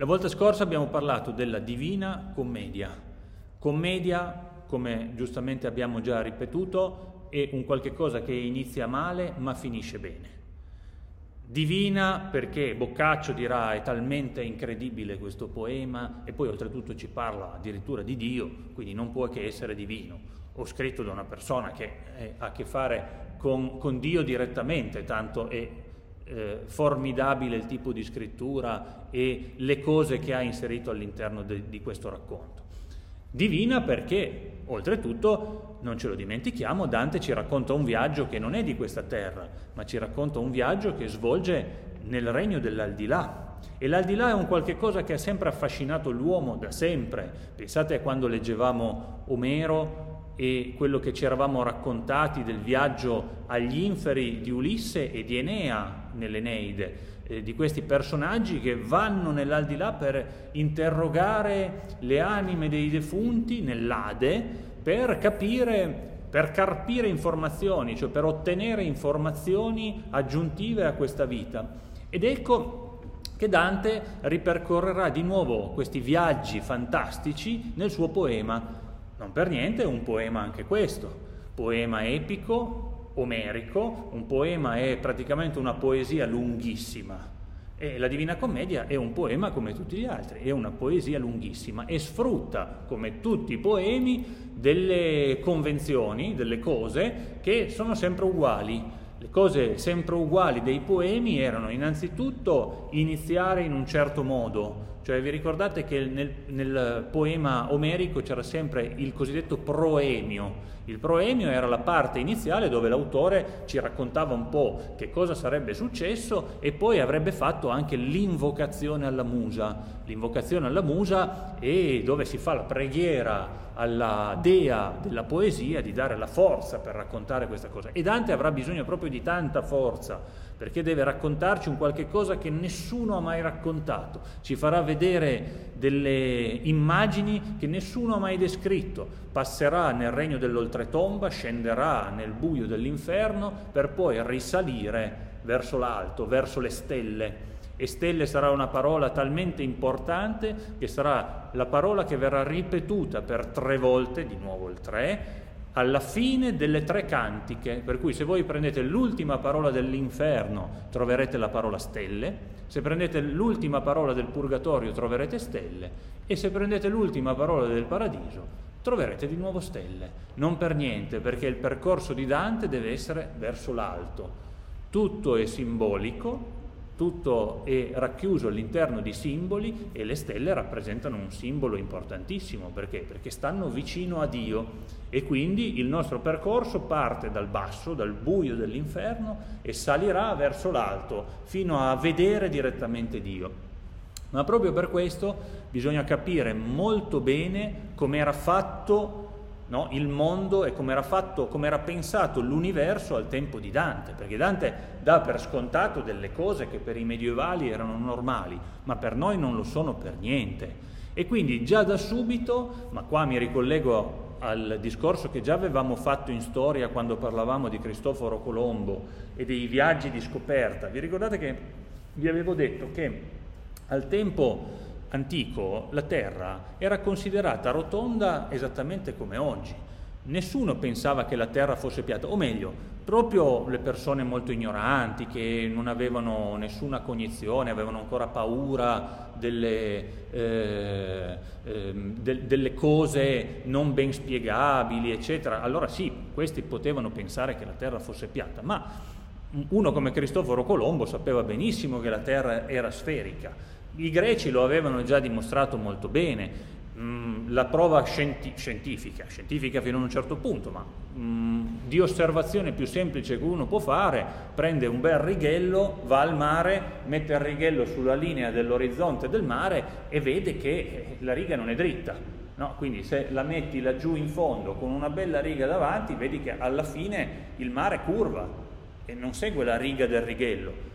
La volta scorsa abbiamo parlato della divina commedia. Commedia, come giustamente abbiamo già ripetuto, è un qualche cosa che inizia male ma finisce bene. Divina perché Boccaccio dirà è talmente incredibile questo poema e poi oltretutto ci parla addirittura di Dio, quindi non può che essere divino, o scritto da una persona che ha a che fare con, con Dio direttamente, tanto è eh, formidabile il tipo di scrittura e le cose che ha inserito all'interno de, di questo racconto. Divina perché, oltretutto, non ce lo dimentichiamo, Dante ci racconta un viaggio che non è di questa terra, ma ci racconta un viaggio che svolge nel regno dell'aldilà. E l'aldilà è un qualche cosa che ha sempre affascinato l'uomo da sempre. Pensate a quando leggevamo Omero e quello che ci eravamo raccontati del viaggio agli inferi di Ulisse e di Enea nell'Eneide eh, di questi personaggi che vanno nell'aldilà per interrogare le anime dei defunti nell'Ade per capire, per carpire informazioni, cioè per ottenere informazioni aggiuntive a questa vita. Ed ecco che Dante ripercorrerà di nuovo questi viaggi fantastici nel suo poema. Non per niente è un poema anche questo, poema epico, omerico, un poema è praticamente una poesia lunghissima e la Divina Commedia è un poema come tutti gli altri, è una poesia lunghissima e sfrutta, come tutti i poemi, delle convenzioni, delle cose che sono sempre uguali. Le cose sempre uguali dei poemi erano innanzitutto iniziare in un certo modo, cioè vi ricordate che nel, nel poema omerico c'era sempre il cosiddetto proemio. Il proemio era la parte iniziale dove l'autore ci raccontava un po' che cosa sarebbe successo e poi avrebbe fatto anche l'invocazione alla musa. L'invocazione alla musa è dove si fa la preghiera alla dea della poesia di dare la forza per raccontare questa cosa. E Dante avrà bisogno proprio di tanta forza perché deve raccontarci un qualche cosa che nessuno ha mai raccontato, ci farà vedere delle immagini che nessuno ha mai descritto, passerà nel regno dell'oltretomba, scenderà nel buio dell'inferno per poi risalire verso l'alto, verso le stelle. E stelle sarà una parola talmente importante che sarà la parola che verrà ripetuta per tre volte, di nuovo il tre, alla fine delle tre cantiche, per cui se voi prendete l'ultima parola dell'inferno troverete la parola stelle, se prendete l'ultima parola del purgatorio troverete stelle e se prendete l'ultima parola del paradiso troverete di nuovo stelle. Non per niente, perché il percorso di Dante deve essere verso l'alto. Tutto è simbolico, tutto è racchiuso all'interno di simboli e le stelle rappresentano un simbolo importantissimo perché? Perché stanno vicino a Dio e quindi il nostro percorso parte dal basso, dal buio dell'inferno e salirà verso l'alto fino a vedere direttamente Dio. Ma proprio per questo bisogna capire molto bene come era fatto no? il mondo e come era fatto, come era pensato l'universo al tempo di Dante, perché Dante dà per scontato delle cose che per i medievali erano normali, ma per noi non lo sono per niente. E quindi già da subito, ma qua mi ricollego al discorso che già avevamo fatto in storia quando parlavamo di Cristoforo Colombo e dei viaggi di scoperta, vi ricordate che vi avevo detto che al tempo antico la Terra era considerata rotonda esattamente come oggi. Nessuno pensava che la Terra fosse piatta, o meglio, proprio le persone molto ignoranti che non avevano nessuna cognizione, avevano ancora paura delle, eh, eh, de- delle cose non ben spiegabili, eccetera. Allora sì, questi potevano pensare che la Terra fosse piatta, ma uno come Cristoforo Colombo sapeva benissimo che la Terra era sferica i greci lo avevano già dimostrato molto bene, mm, la prova scienti- scientifica, scientifica fino a un certo punto, ma mm, di osservazione più semplice che uno può fare, prende un bel righello, va al mare, mette il righello sulla linea dell'orizzonte del mare e vede che eh, la riga non è dritta. No? Quindi se la metti laggiù in fondo con una bella riga davanti, vedi che alla fine il mare curva e non segue la riga del righello.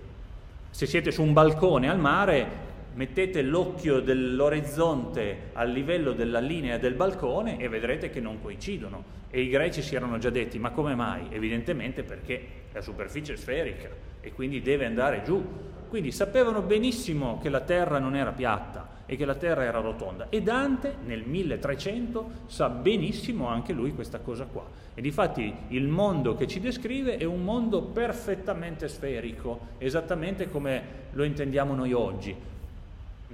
Se siete su un balcone al mare, mettete l'occhio dell'orizzonte al livello della linea del balcone e vedrete che non coincidono. E i greci si erano già detti, ma come mai? Evidentemente perché la superficie è sferica e quindi deve andare giù. Quindi sapevano benissimo che la terra non era piatta e che la Terra era rotonda. E Dante nel 1300 sa benissimo anche lui questa cosa qua. E difatti il mondo che ci descrive è un mondo perfettamente sferico, esattamente come lo intendiamo noi oggi.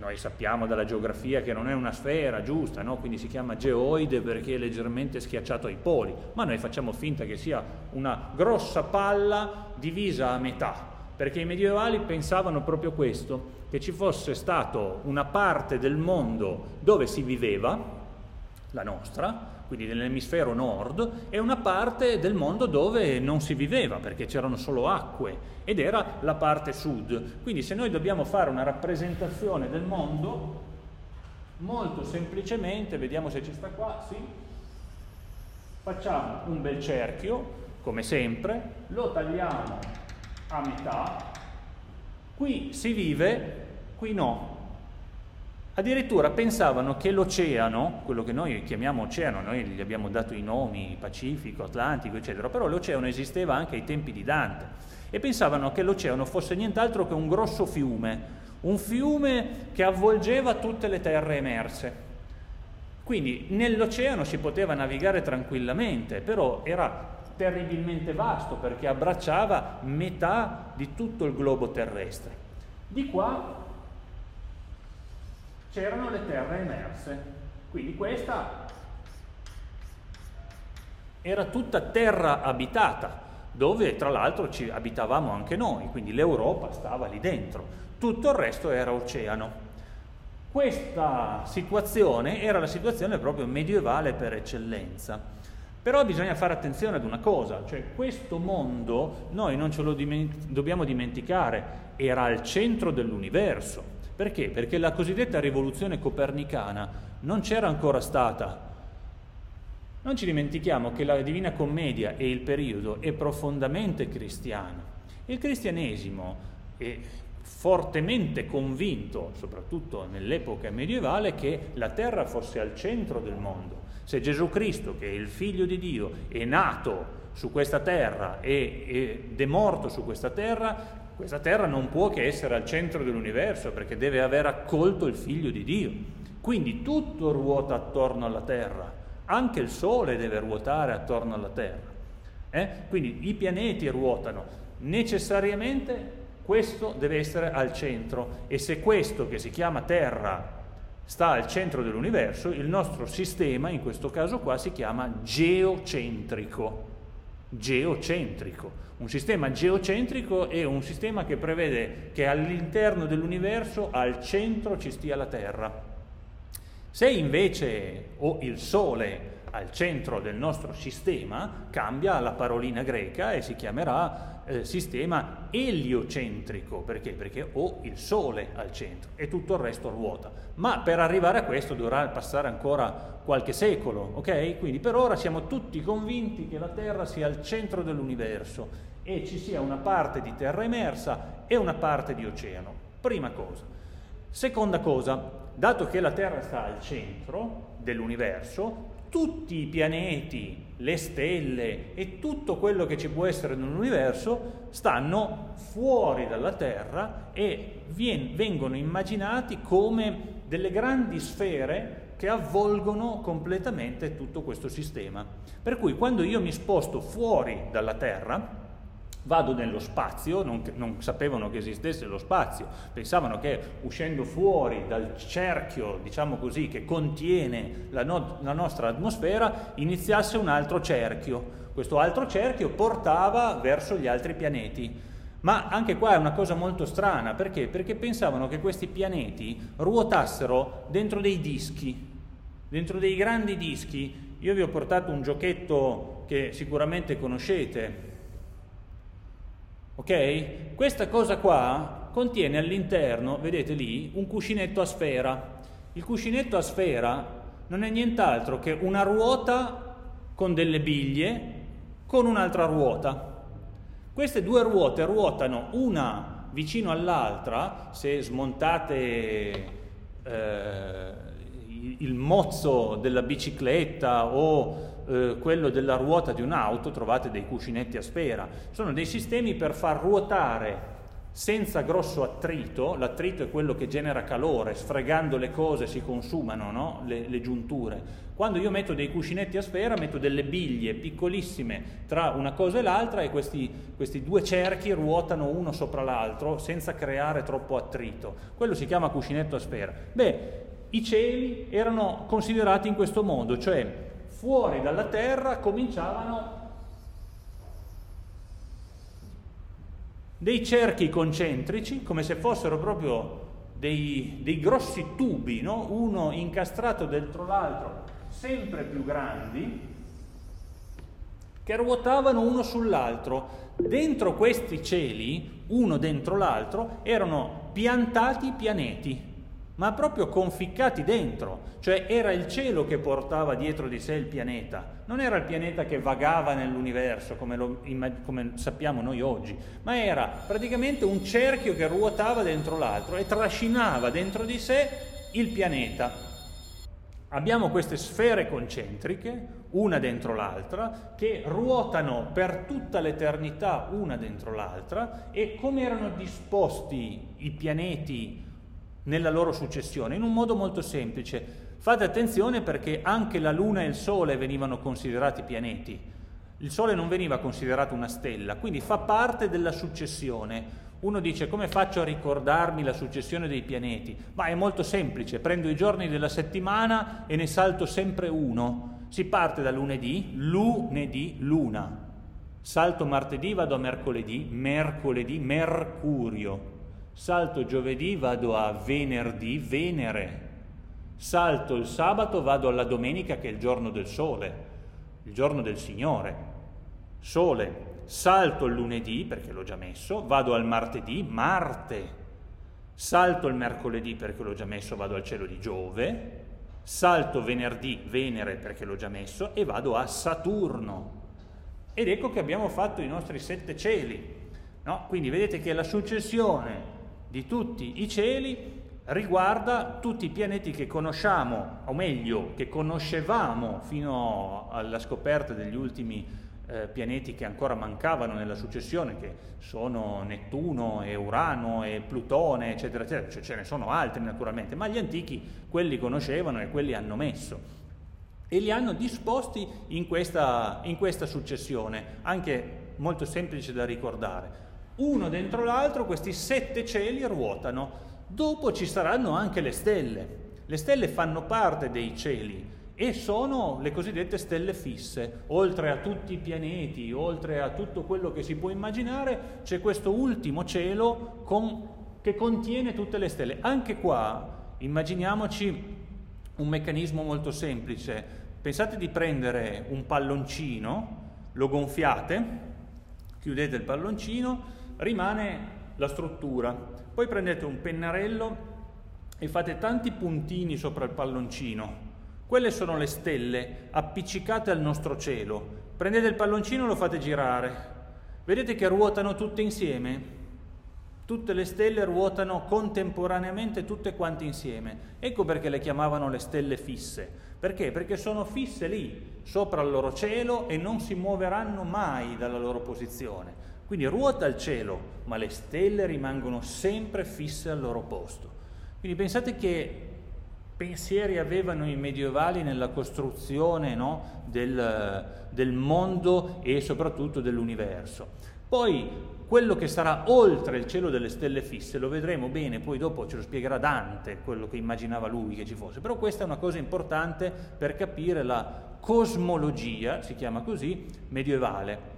Noi sappiamo dalla geografia che non è una sfera giusta, no? quindi si chiama geoide perché è leggermente schiacciato ai poli, ma noi facciamo finta che sia una grossa palla divisa a metà, perché i medievali pensavano proprio questo, che ci fosse stata una parte del mondo dove si viveva, la nostra, quindi nell'emisfero nord, e una parte del mondo dove non si viveva, perché c'erano solo acque, ed era la parte sud. Quindi se noi dobbiamo fare una rappresentazione del mondo, molto semplicemente, vediamo se ci sta qua, sì, facciamo un bel cerchio, come sempre, lo tagliamo a metà, qui si vive, qui no, Addirittura pensavano che l'oceano, quello che noi chiamiamo oceano, noi gli abbiamo dato i nomi Pacifico, Atlantico, eccetera, però l'oceano esisteva anche ai tempi di Dante e pensavano che l'oceano fosse nient'altro che un grosso fiume, un fiume che avvolgeva tutte le terre emerse. Quindi nell'oceano si poteva navigare tranquillamente, però era terribilmente vasto perché abbracciava metà di tutto il globo terrestre. Di qua c'erano le terre emerse. Quindi questa era tutta terra abitata, dove tra l'altro ci abitavamo anche noi, quindi l'Europa stava lì dentro. Tutto il resto era oceano. Questa situazione era la situazione proprio medievale per eccellenza. Però bisogna fare attenzione ad una cosa, cioè questo mondo noi non ce lo dobbiamo dimenticare, era al centro dell'universo. Perché? Perché la cosiddetta rivoluzione copernicana non c'era ancora stata. Non ci dimentichiamo che la Divina Commedia e il periodo è profondamente cristiano. Il cristianesimo è fortemente convinto, soprattutto nell'epoca medievale, che la terra fosse al centro del mondo. Se Gesù Cristo, che è il figlio di Dio, è nato su questa terra ed è morto su questa terra, questa terra non può che essere al centro dell'universo perché deve aver accolto il figlio di Dio. Quindi tutto ruota attorno alla terra, anche il sole deve ruotare attorno alla terra. Eh? Quindi i pianeti ruotano, necessariamente questo deve essere al centro e se questo che si chiama terra sta al centro dell'universo, il nostro sistema in questo caso qua si chiama geocentrico. Geocentrico. Un sistema geocentrico è un sistema che prevede che all'interno dell'universo al centro ci stia la Terra. Se invece ho il Sole al centro del nostro sistema, cambia la parolina greca e si chiamerà eh, sistema eliocentrico. Perché? Perché ho il Sole al centro e tutto il resto ruota. Ma per arrivare a questo dovrà passare ancora qualche secolo, ok? Quindi per ora siamo tutti convinti che la Terra sia al centro dell'universo e ci sia una parte di terra emersa e una parte di oceano. Prima cosa. Seconda cosa, dato che la Terra sta al centro dell'universo, tutti i pianeti, le stelle e tutto quello che ci può essere nell'universo stanno fuori dalla Terra e vien- vengono immaginati come delle grandi sfere che avvolgono completamente tutto questo sistema. Per cui quando io mi sposto fuori dalla Terra, Vado nello spazio, non, non, sapevano che esistesse lo spazio, pensavano che uscendo fuori dal cerchio, diciamo così, che contiene la, no, la nostra atmosfera, iniziasse un altro cerchio. Questo altro cerchio portava verso gli altri pianeti. Ma anche qua è una cosa molto strana, perché? Perché pensavano che questi pianeti ruotassero dentro dei dischi, dentro dei grandi dischi. Io vi ho portato un giochetto che sicuramente conoscete, Ok? Questa cosa qua contiene all'interno, vedete lì, un cuscinetto a sfera. Il cuscinetto a sfera non è nient'altro che una ruota con delle biglie con un'altra ruota. Queste due ruote ruotano una vicino all'altra, se smontate eh, il mozzo della bicicletta o eh, quello della ruota di un'auto, trovate dei cuscinetti a sfera. Sono dei sistemi per far ruotare senza grosso attrito, l'attrito è quello che genera calore, sfregando le cose si consumano no? le, le, giunture. Quando io metto dei cuscinetti a sfera, metto delle biglie piccolissime tra una cosa e l'altra e questi, questi due cerchi ruotano uno sopra l'altro senza creare troppo attrito. Quello si chiama cuscinetto a sfera. Beh, i cieli erano considerati in questo modo, cioè fuori dalla terra cominciavano dei cerchi concentrici, come se fossero proprio dei, dei grossi tubi, no? uno incastrato dentro l'altro, sempre più grandi, che ruotavano uno sull'altro. Dentro questi cieli, uno dentro l'altro, erano piantati pianeti ma proprio conficcati dentro, cioè era il cielo che portava dietro di sé il pianeta, non era il pianeta che vagava nell'universo come, lo, come sappiamo noi oggi, ma era praticamente un cerchio che ruotava dentro l'altro e trascinava dentro di sé il pianeta. Abbiamo queste sfere concentriche, una dentro l'altra, che ruotano per tutta l'eternità una dentro l'altra e come erano disposti i pianeti nella loro successione, in un modo molto semplice. Fate attenzione perché anche la Luna e il Sole venivano considerati pianeti. Il Sole non veniva considerato una stella, quindi fa parte della successione. Uno dice come faccio a ricordarmi la successione dei pianeti? Ma è molto semplice, prendo i giorni della settimana e ne salto sempre uno. Si parte da lunedì, lunedì, luna. Salto martedì, vado a mercoledì, mercoledì, mercurio. Salto giovedì, vado a venerdì, Venere. Salto il sabato, vado alla domenica che è il giorno del sole, il giorno del Signore. Sole. Salto il lunedì, perché l'ho già messo, vado al martedì, Marte. Salto il mercoledì perché l'ho già messo, vado al cielo di Giove. Salto venerdì, Venere perché l'ho già messo e vado a Saturno. Ed ecco che abbiamo fatto i nostri sette cieli. No? Quindi vedete che la successione di tutti i cieli riguarda tutti i pianeti che conosciamo, o meglio, che conoscevamo fino alla scoperta degli ultimi eh, pianeti che ancora mancavano nella successione, che sono Nettuno e Urano e Plutone, eccetera, eccetera, cioè, ce ne sono altri naturalmente, ma gli antichi quelli conoscevano e quelli hanno messo. E li hanno disposti in questa, in questa successione, anche molto semplice da ricordare uno dentro l'altro questi sette cieli ruotano. Dopo ci saranno anche le stelle. Le stelle fanno parte dei cieli e sono le cosiddette stelle fisse. Oltre a tutti i pianeti, oltre a tutto quello che si può immaginare, c'è questo ultimo cielo con, che contiene tutte le stelle. Anche qua immaginiamoci un meccanismo molto semplice. Pensate di prendere un palloncino, lo gonfiate, chiudete il palloncino, rimane la struttura. Poi prendete un pennarello e fate tanti puntini sopra il palloncino. Quelle sono le stelle appiccicate al nostro cielo. Prendete il palloncino e lo fate girare. Vedete che ruotano tutte insieme? Tutte le stelle ruotano contemporaneamente tutte quante insieme. Ecco perché le chiamavano le stelle fisse. Perché? Perché sono fisse lì, sopra il loro cielo e non si muoveranno mai dalla loro posizione. Quindi ruota il cielo, ma le stelle rimangono sempre fisse al loro posto. Quindi pensate che pensieri avevano i medievali nella costruzione no, del, del mondo e soprattutto dell'universo. Poi quello che sarà oltre il cielo delle stelle fisse lo vedremo bene, poi dopo ce lo spiegherà Dante, quello che immaginava lui che ci fosse, però questa è una cosa importante per capire la cosmologia, si chiama così, medievale.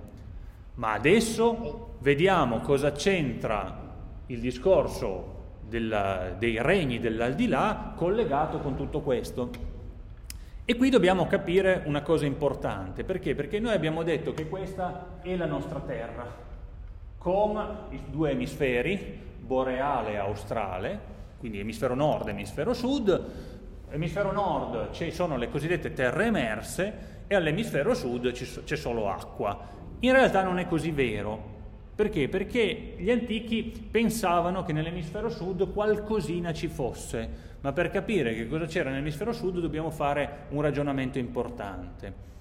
Ma adesso vediamo cosa c'entra il discorso della, dei regni dell'aldilà collegato con tutto questo. E qui dobbiamo capire una cosa importante, perché? Perché noi abbiamo detto che questa è la nostra Terra, con i due emisferi, boreale e australe, quindi emisfero nord e emisfero sud. Emisfero nord ci sono le cosiddette terre emerse e all'emisfero sud c'è solo acqua. In realtà non è così vero. Perché? Perché gli antichi pensavano che nell'emisfero sud qualcosina ci fosse, ma per capire che cosa c'era nell'emisfero sud dobbiamo fare un ragionamento importante.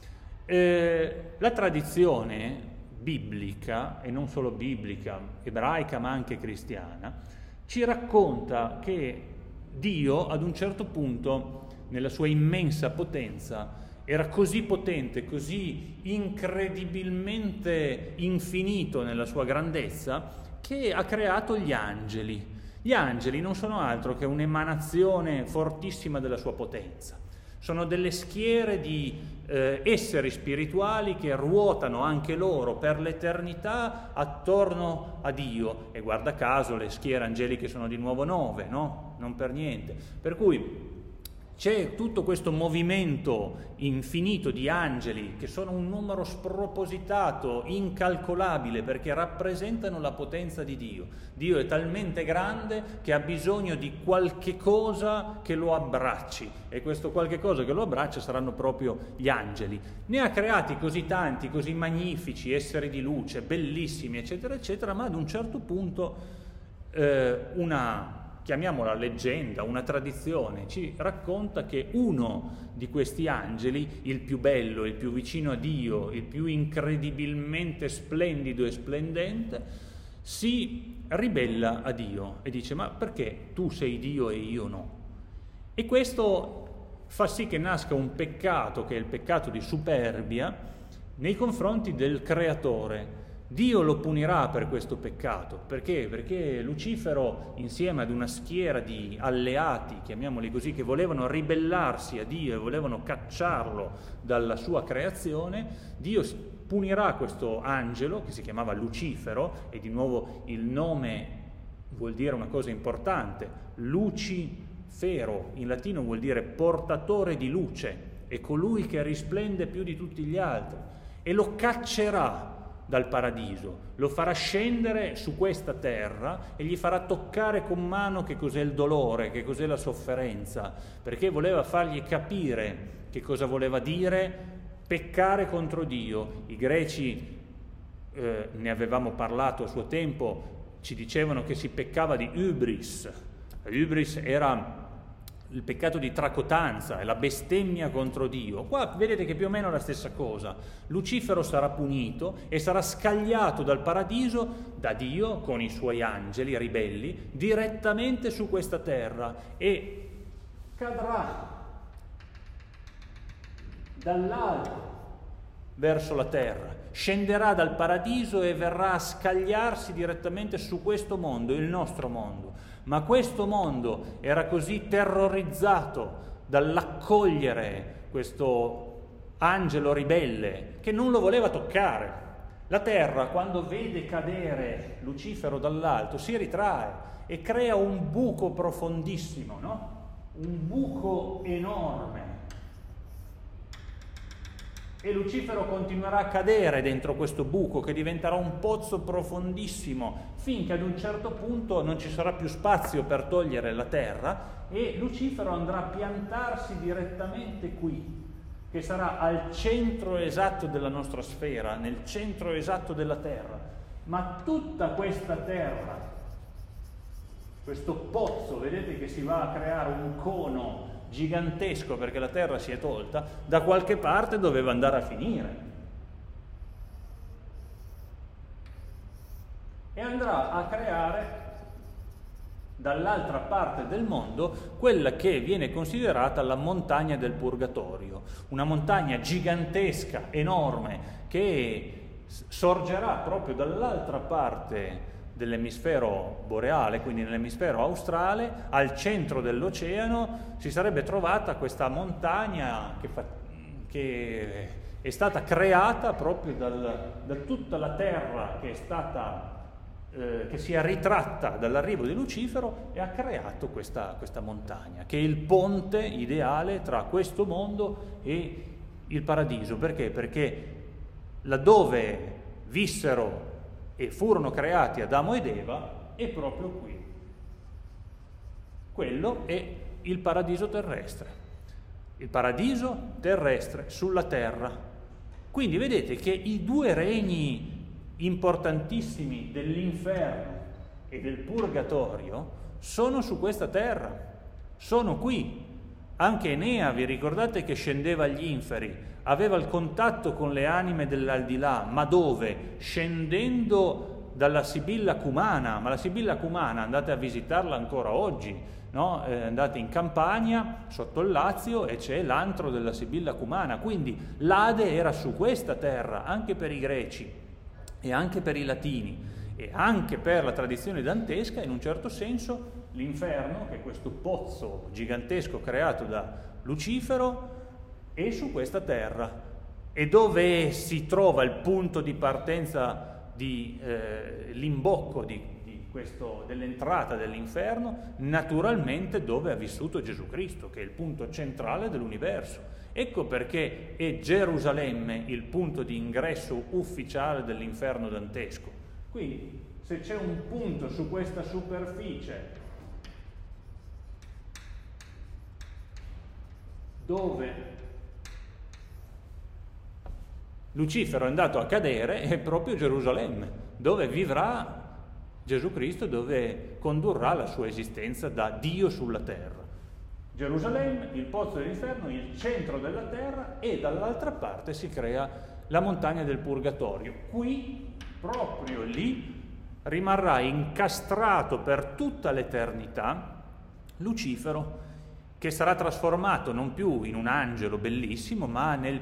Eh, la tradizione biblica, e non solo biblica, ebraica ma anche cristiana, ci racconta che Dio ad un certo punto, nella sua immensa potenza, era così potente, così incredibilmente infinito nella sua grandezza, che ha creato gli angeli. Gli angeli non sono altro che un'emanazione fortissima della sua potenza. Sono delle schiere di eh, esseri spirituali che ruotano anche loro per l'eternità attorno a Dio. E guarda caso le schiere angeliche sono di nuovo nove, no? Non per niente. Per cui c'è tutto questo movimento infinito di angeli che sono un numero spropositato, incalcolabile, perché rappresentano la potenza di Dio. Dio è talmente grande che ha bisogno di qualche cosa che lo abbracci e questo qualche cosa che lo abbraccia saranno proprio gli angeli. Ne ha creati così tanti, così magnifici, esseri di luce, bellissimi, eccetera, eccetera, ma ad un certo punto eh, una chiamiamola leggenda, una tradizione, ci racconta che uno di questi angeli, il più bello, il più vicino a Dio, il più incredibilmente splendido e splendente, si ribella a Dio e dice ma perché tu sei Dio e io no? E questo fa sì che nasca un peccato, che è il peccato di superbia, nei confronti del creatore, Dio lo punirà per questo peccato. Perché? Perché Lucifero, insieme ad una schiera di alleati, chiamiamoli così, che volevano ribellarsi a Dio e volevano cacciarlo dalla sua creazione, Dio punirà questo angelo, che si chiamava Lucifero, e di nuovo il nome vuol dire una cosa importante, Lucifero in latino vuol dire portatore di luce, è colui che risplende più di tutti gli altri, e lo caccerà dal paradiso, lo farà scendere su questa terra e gli farà toccare con mano che cos'è il dolore, che cos'è la sofferenza, perché voleva fargli capire che cosa voleva dire peccare contro Dio. I greci, eh, ne avevamo parlato a suo tempo, ci dicevano che si peccava di ubris. Ubris era il peccato di tracotanza e la bestemmia contro Dio. Qua vedete che più o meno è la stessa cosa. Lucifero sarà punito e sarà scagliato dal paradiso da Dio con i suoi angeli ribelli direttamente su questa terra e cadrà dall'alto verso la terra, scenderà dal paradiso e verrà a scagliarsi direttamente su questo mondo, il nostro mondo. Ma questo mondo era così terrorizzato dall'accogliere questo angelo ribelle che non lo voleva toccare. La terra, quando vede cadere Lucifero dall'alto, si ritrae e crea un buco profondissimo, no? Un buco enorme e Lucifero continuerà a cadere dentro questo buco che diventerà un pozzo profondissimo finché ad un certo punto non ci sarà più spazio per togliere la terra e Lucifero andrà a piantarsi direttamente qui, che sarà al centro esatto della nostra sfera, nel centro esatto della terra. Ma tutta questa terra, questo pozzo, vedete che si va a creare un cono gigantesco perché la terra si è tolta, da qualche parte doveva andare a finire. E andrà a creare dall'altra parte del mondo quella che viene considerata la montagna del purgatorio, una montagna gigantesca, enorme, che sorgerà proprio dall'altra parte dell'emisfero boreale, quindi nell'emisfero australe, al centro dell'oceano si sarebbe trovata questa montagna che, fa, che è stata creata proprio dal, da tutta la terra che è stata eh, che si è ritratta dall'arrivo di Lucifero e ha creato questa, questa montagna, che è il ponte ideale tra questo mondo e il paradiso. Perché? Perché laddove vissero e furono creati Adamo ed Eva è proprio qui. Quello è il paradiso terrestre. Il paradiso terrestre sulla terra. Quindi vedete che i due regni importantissimi dell'inferno e del purgatorio sono su questa terra, sono qui, Anche Enea, vi ricordate che scendeva agli inferi, aveva il contatto con le anime dell'aldilà, ma dove? Scendendo dalla Sibilla Cumana, ma la Sibilla Cumana andate a visitarla ancora oggi, no? eh, andate in Campania, sotto il Lazio, e c'è l'antro della Sibilla Cumana, quindi l'Ade era su questa terra, anche per i greci e anche per i latini e anche per la tradizione dantesca, in un certo senso, l'inferno, che è questo pozzo gigantesco creato da Lucifero, è su questa terra. E dove si trova il punto di partenza di eh, l'imbocco di, di questo, dell'entrata dell'inferno? Naturalmente dove ha vissuto Gesù Cristo, che è il punto centrale dell'universo. Ecco perché è Gerusalemme il punto di ingresso ufficiale dell'inferno dantesco. Quindi se c'è un punto su questa superficie dove Lucifero è andato a cadere è proprio Gerusalemme, dove vivrà Gesù Cristo, dove condurrà la sua esistenza da Dio sulla terra. Gerusalemme, il pozzo dell'inferno, il centro della terra e dall'altra parte si crea la montagna del purgatorio. Qui, proprio lì, rimarrà incastrato per tutta l'eternità Lucifero che sarà trasformato non più in un angelo bellissimo, ma nel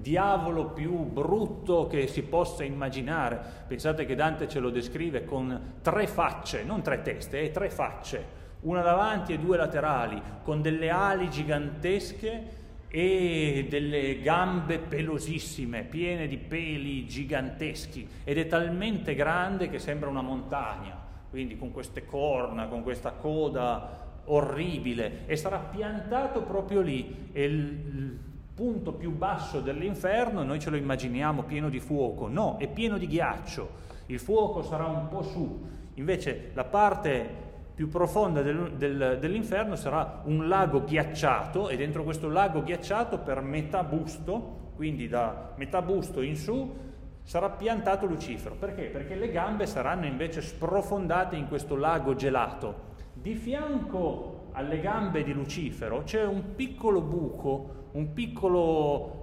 diavolo più brutto che si possa immaginare. Pensate che Dante ce lo descrive con tre facce, non tre teste, eh, tre facce, una davanti e due laterali, con delle ali gigantesche e delle gambe pelosissime, piene di peli giganteschi, ed è talmente grande che sembra una montagna, quindi con queste corna, con questa coda orribile e sarà piantato proprio lì. E il, punto più basso dell'inferno noi ce lo immaginiamo pieno di fuoco, no, è pieno di ghiaccio. Il fuoco sarà un po' su, invece la parte più profonda del, del, dell'inferno sarà un lago ghiacciato e dentro questo lago ghiacciato per metà busto, quindi da metà busto in su, sarà piantato Lucifero. Perché? Perché le gambe saranno invece sprofondate in questo lago gelato di fianco alle gambe di Lucifero c'è un piccolo buco, un piccolo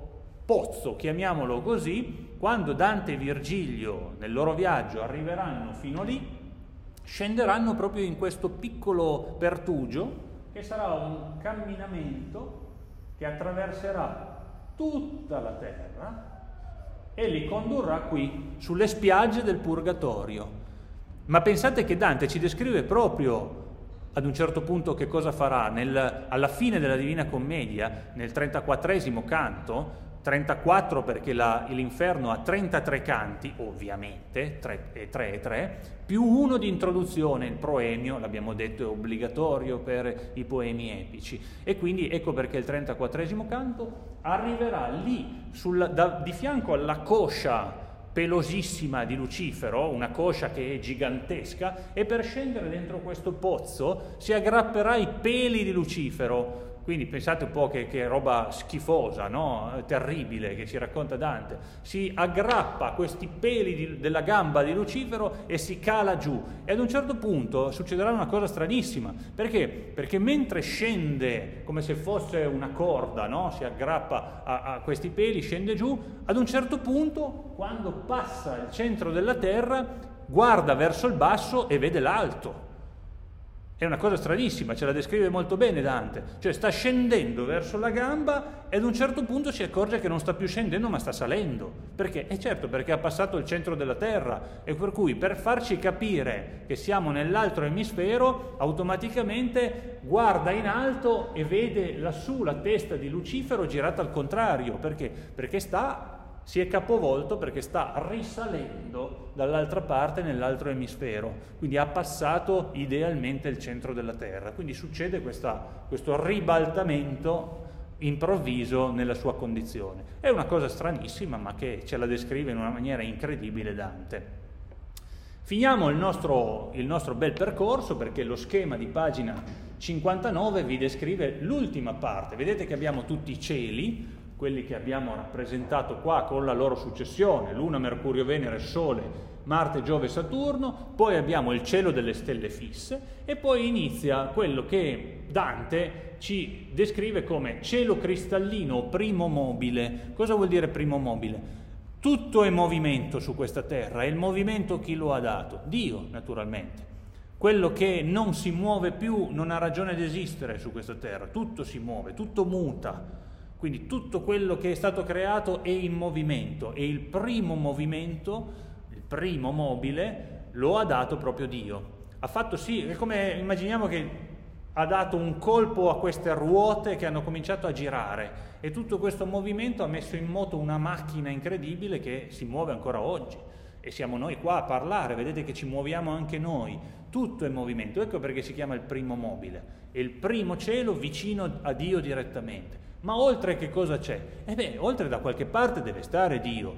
pozzo, chiamiamolo così, quando Dante e Virgilio nel loro viaggio arriveranno fino lì, scenderanno proprio in questo piccolo pertugio che sarà un camminamento che attraverserà tutta la terra e li condurrà qui sulle spiagge del Purgatorio. Ma pensate che Dante ci descrive proprio ad un certo punto che cosa farà? Nel, alla fine della Divina Commedia, nel 34 canto, 34 perché la, l'inferno ha 33 canti, ovviamente, 3 e 3 e 3, più uno di introduzione, il proemio, l'abbiamo detto è obbligatorio per i poemi epici. E quindi ecco perché il 34 canto arriverà lì, sul, da, di fianco alla coscia pelosissima di Lucifero, una coscia che è gigantesca, e per scendere dentro questo pozzo si aggrapperà ai peli di Lucifero, quindi pensate un po' che, che roba schifosa, no? terribile che ci racconta Dante. Si aggrappa a questi peli di, della gamba di Lucifero e si cala giù. E ad un certo punto succederà una cosa stranissima. Perché? Perché mentre scende come se fosse una corda, no? si aggrappa a, a questi peli, scende giù, ad un certo punto, quando passa il centro della terra, guarda verso il basso e vede l'alto. È una cosa stranissima, ce la descrive molto bene Dante, cioè sta scendendo verso la gamba e ad un certo punto si accorge che non sta più scendendo ma sta salendo. Perché? E certo, perché ha passato il centro della Terra e per cui per farci capire che siamo nell'altro emisfero, automaticamente guarda in alto e vede lassù la testa di Lucifero girata al contrario. Perché? Perché sta si è capovolto perché sta risalendo dall'altra parte nell'altro emisfero, quindi ha passato idealmente il centro della Terra. Quindi succede questa, questo ribaltamento improvviso nella sua condizione. È una cosa stranissima, ma che ce la descrive in una maniera incredibile Dante. Finiamo il nostro, il nostro bel percorso perché lo schema di pagina 59 vi descrive l'ultima parte. Vedete che abbiamo tutti i cieli, quelli che abbiamo rappresentato qua con la loro successione, Luna, Mercurio, Venere, Sole, Marte, Giove, Saturno, poi abbiamo il cielo delle stelle fisse e poi inizia quello che Dante ci descrive come cielo cristallino, primo mobile. Cosa vuol dire primo mobile? Tutto è movimento su questa terra e il movimento chi lo ha dato? Dio, naturalmente. Quello che non si muove più non ha ragione di esistere su questa terra, tutto si muove, tutto muta. Quindi tutto quello che è stato creato è in movimento e il primo movimento primo mobile lo ha dato proprio Dio. Ha fatto sì, è come immaginiamo che ha dato un colpo a queste ruote che hanno cominciato a girare e tutto questo movimento ha messo in moto una macchina incredibile che si muove ancora oggi. E siamo noi qua a parlare, vedete che ci muoviamo anche noi, tutto è movimento, ecco perché si chiama il primo mobile, è il primo cielo vicino a Dio direttamente. Ma oltre che cosa c'è? E beh, oltre da qualche parte deve stare Dio,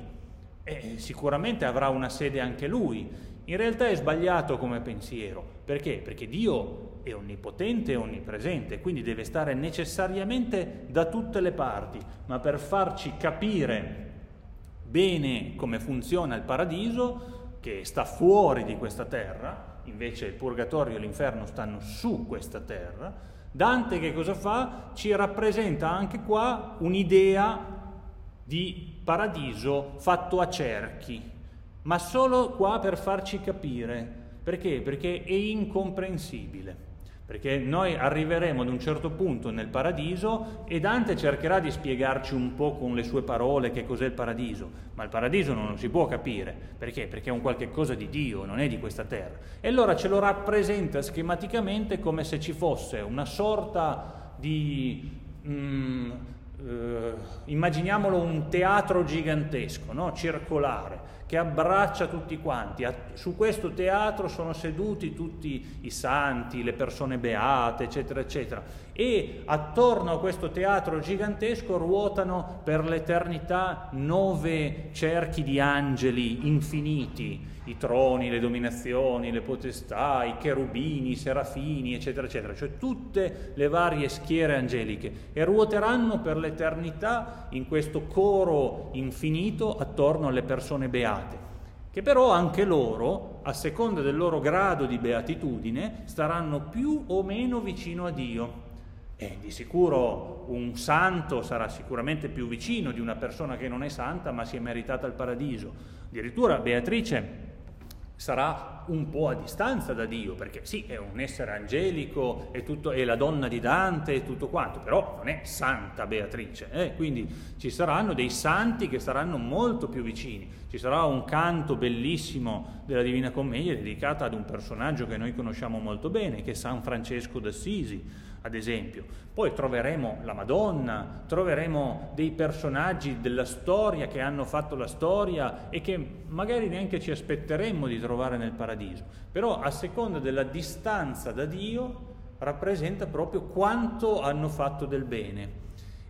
eh, sicuramente avrà una sede anche lui. In realtà è sbagliato come pensiero. Perché? Perché Dio è onnipotente e onnipresente, quindi deve stare necessariamente da tutte le parti, ma per farci capire bene come funziona il paradiso, che sta fuori di questa terra, invece il purgatorio e l'inferno stanno su questa terra, Dante che cosa fa? Ci rappresenta anche qua un'idea di paradiso fatto a cerchi, ma solo qua per farci capire. Perché? Perché è incomprensibile. Perché noi arriveremo ad un certo punto nel paradiso e Dante cercherà di spiegarci un po' con le sue parole che cos'è il paradiso, ma il paradiso non lo si può capire. Perché? Perché è un qualche cosa di Dio, non è di questa terra. E allora ce lo rappresenta schematicamente come se ci fosse una sorta di... Mm, eh, immaginiamolo un teatro gigantesco, no? circolare, che abbraccia tutti quanti. Su questo teatro sono seduti tutti i santi, le persone beate, eccetera, eccetera. E attorno a questo teatro gigantesco ruotano per l'eternità nove cerchi di angeli infiniti i troni, le dominazioni, le potestà, i cherubini, i serafini, eccetera, eccetera, cioè tutte le varie schiere angeliche e ruoteranno per l'eternità in questo coro infinito attorno alle persone beate, che però anche loro, a seconda del loro grado di beatitudine, staranno più o meno vicino a Dio. E di sicuro un santo sarà sicuramente più vicino di una persona che non è santa ma si è meritata il paradiso. Addirittura Beatrice sarà un po' a distanza da Dio, perché sì, è un essere angelico, è, tutto, è la donna di Dante e tutto quanto, però non è Santa Beatrice, eh? quindi ci saranno dei santi che saranno molto più vicini. Ci sarà un canto bellissimo della Divina Commedia dedicato ad un personaggio che noi conosciamo molto bene, che è San Francesco d'Assisi, ad esempio. Poi troveremo la Madonna, troveremo dei personaggi della storia che hanno fatto la storia e che magari neanche ci aspetteremmo di trovare nel paradiso. Però a seconda della distanza da Dio rappresenta proprio quanto hanno fatto del bene.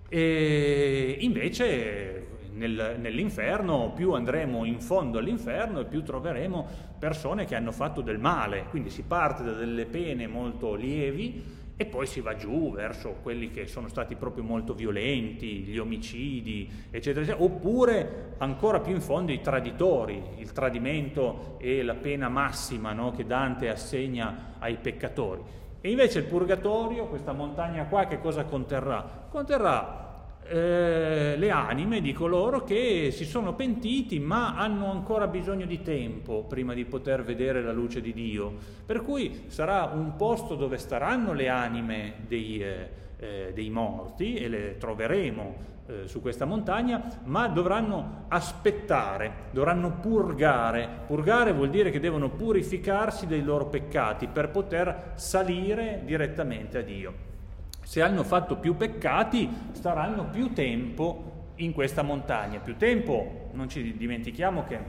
E invece nel, nell'inferno più andremo in fondo all'inferno più troveremo persone che hanno fatto del male. Quindi si parte da delle pene molto lievi e poi si va giù verso quelli che sono stati proprio molto violenti, gli omicidi, eccetera, eccetera, oppure ancora più in fondo i traditori, il tradimento e la pena massima no, che Dante assegna ai peccatori. E invece il purgatorio, questa montagna qua, che cosa conterrà? Conterrà eh, le anime di coloro che si sono pentiti ma hanno ancora bisogno di tempo prima di poter vedere la luce di Dio. Per cui sarà un posto dove staranno le anime dei, eh, eh, dei morti e le troveremo eh, su questa montagna, ma dovranno aspettare, dovranno purgare. Purgare vuol dire che devono purificarsi dei loro peccati per poter salire direttamente a Dio se hanno fatto più peccati, staranno più tempo in questa montagna. Più tempo, non ci dimentichiamo che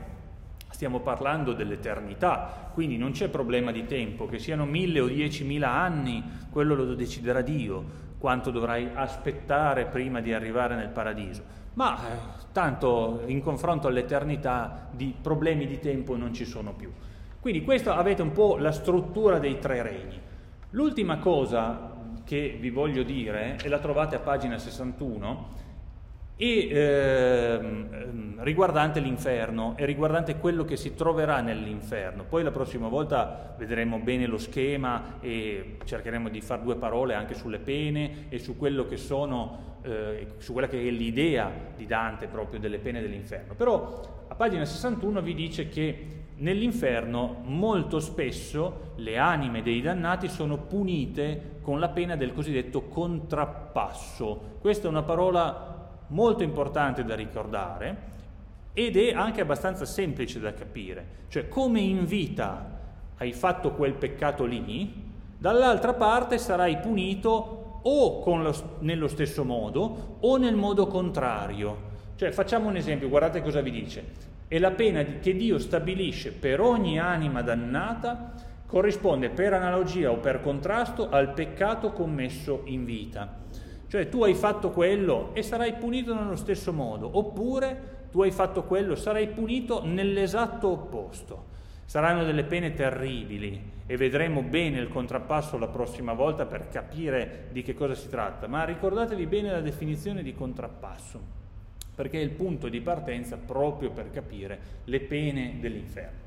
stiamo parlando dell'eternità, quindi non c'è problema di tempo, che siano mille o diecimila anni, quello lo deciderà Dio, quanto dovrai aspettare prima di arrivare nel paradiso. Ma eh, tanto in confronto all'eternità di problemi di tempo non ci sono più. Quindi questa avete un po' la struttura dei tre regni. L'ultima cosa che vi voglio dire, e la trovate a pagina 61, e ehm, riguardante l'inferno e riguardante quello che si troverà nell'inferno. Poi la prossima volta vedremo bene lo schema e cercheremo di fare due parole anche sulle pene e su sono, eh, su quella che è l'idea di Dante proprio delle pene dell'inferno. Però a pagina 61 vi dice che nell'inferno molto spesso le anime dei dannati sono punite con la pena del cosiddetto contrappasso. Questa è una parola molto importante da ricordare ed è anche abbastanza semplice da capire. Cioè, come in vita hai fatto quel peccato lì, dall'altra parte sarai punito o lo, nello stesso modo o nel modo contrario. Cioè, facciamo un esempio, guardate cosa vi dice. E la pena che Dio stabilisce per ogni anima dannata corrisponde per analogia o per contrasto al peccato commesso in vita. Cioè tu hai fatto quello e sarai punito nello stesso modo, oppure tu hai fatto quello, e sarai punito nell'esatto opposto. Saranno delle pene terribili e vedremo bene il contrappasso la prossima volta per capire di che cosa si tratta, ma ricordatevi bene la definizione di contrappasso, perché è il punto di partenza proprio per capire le pene dell'inferno.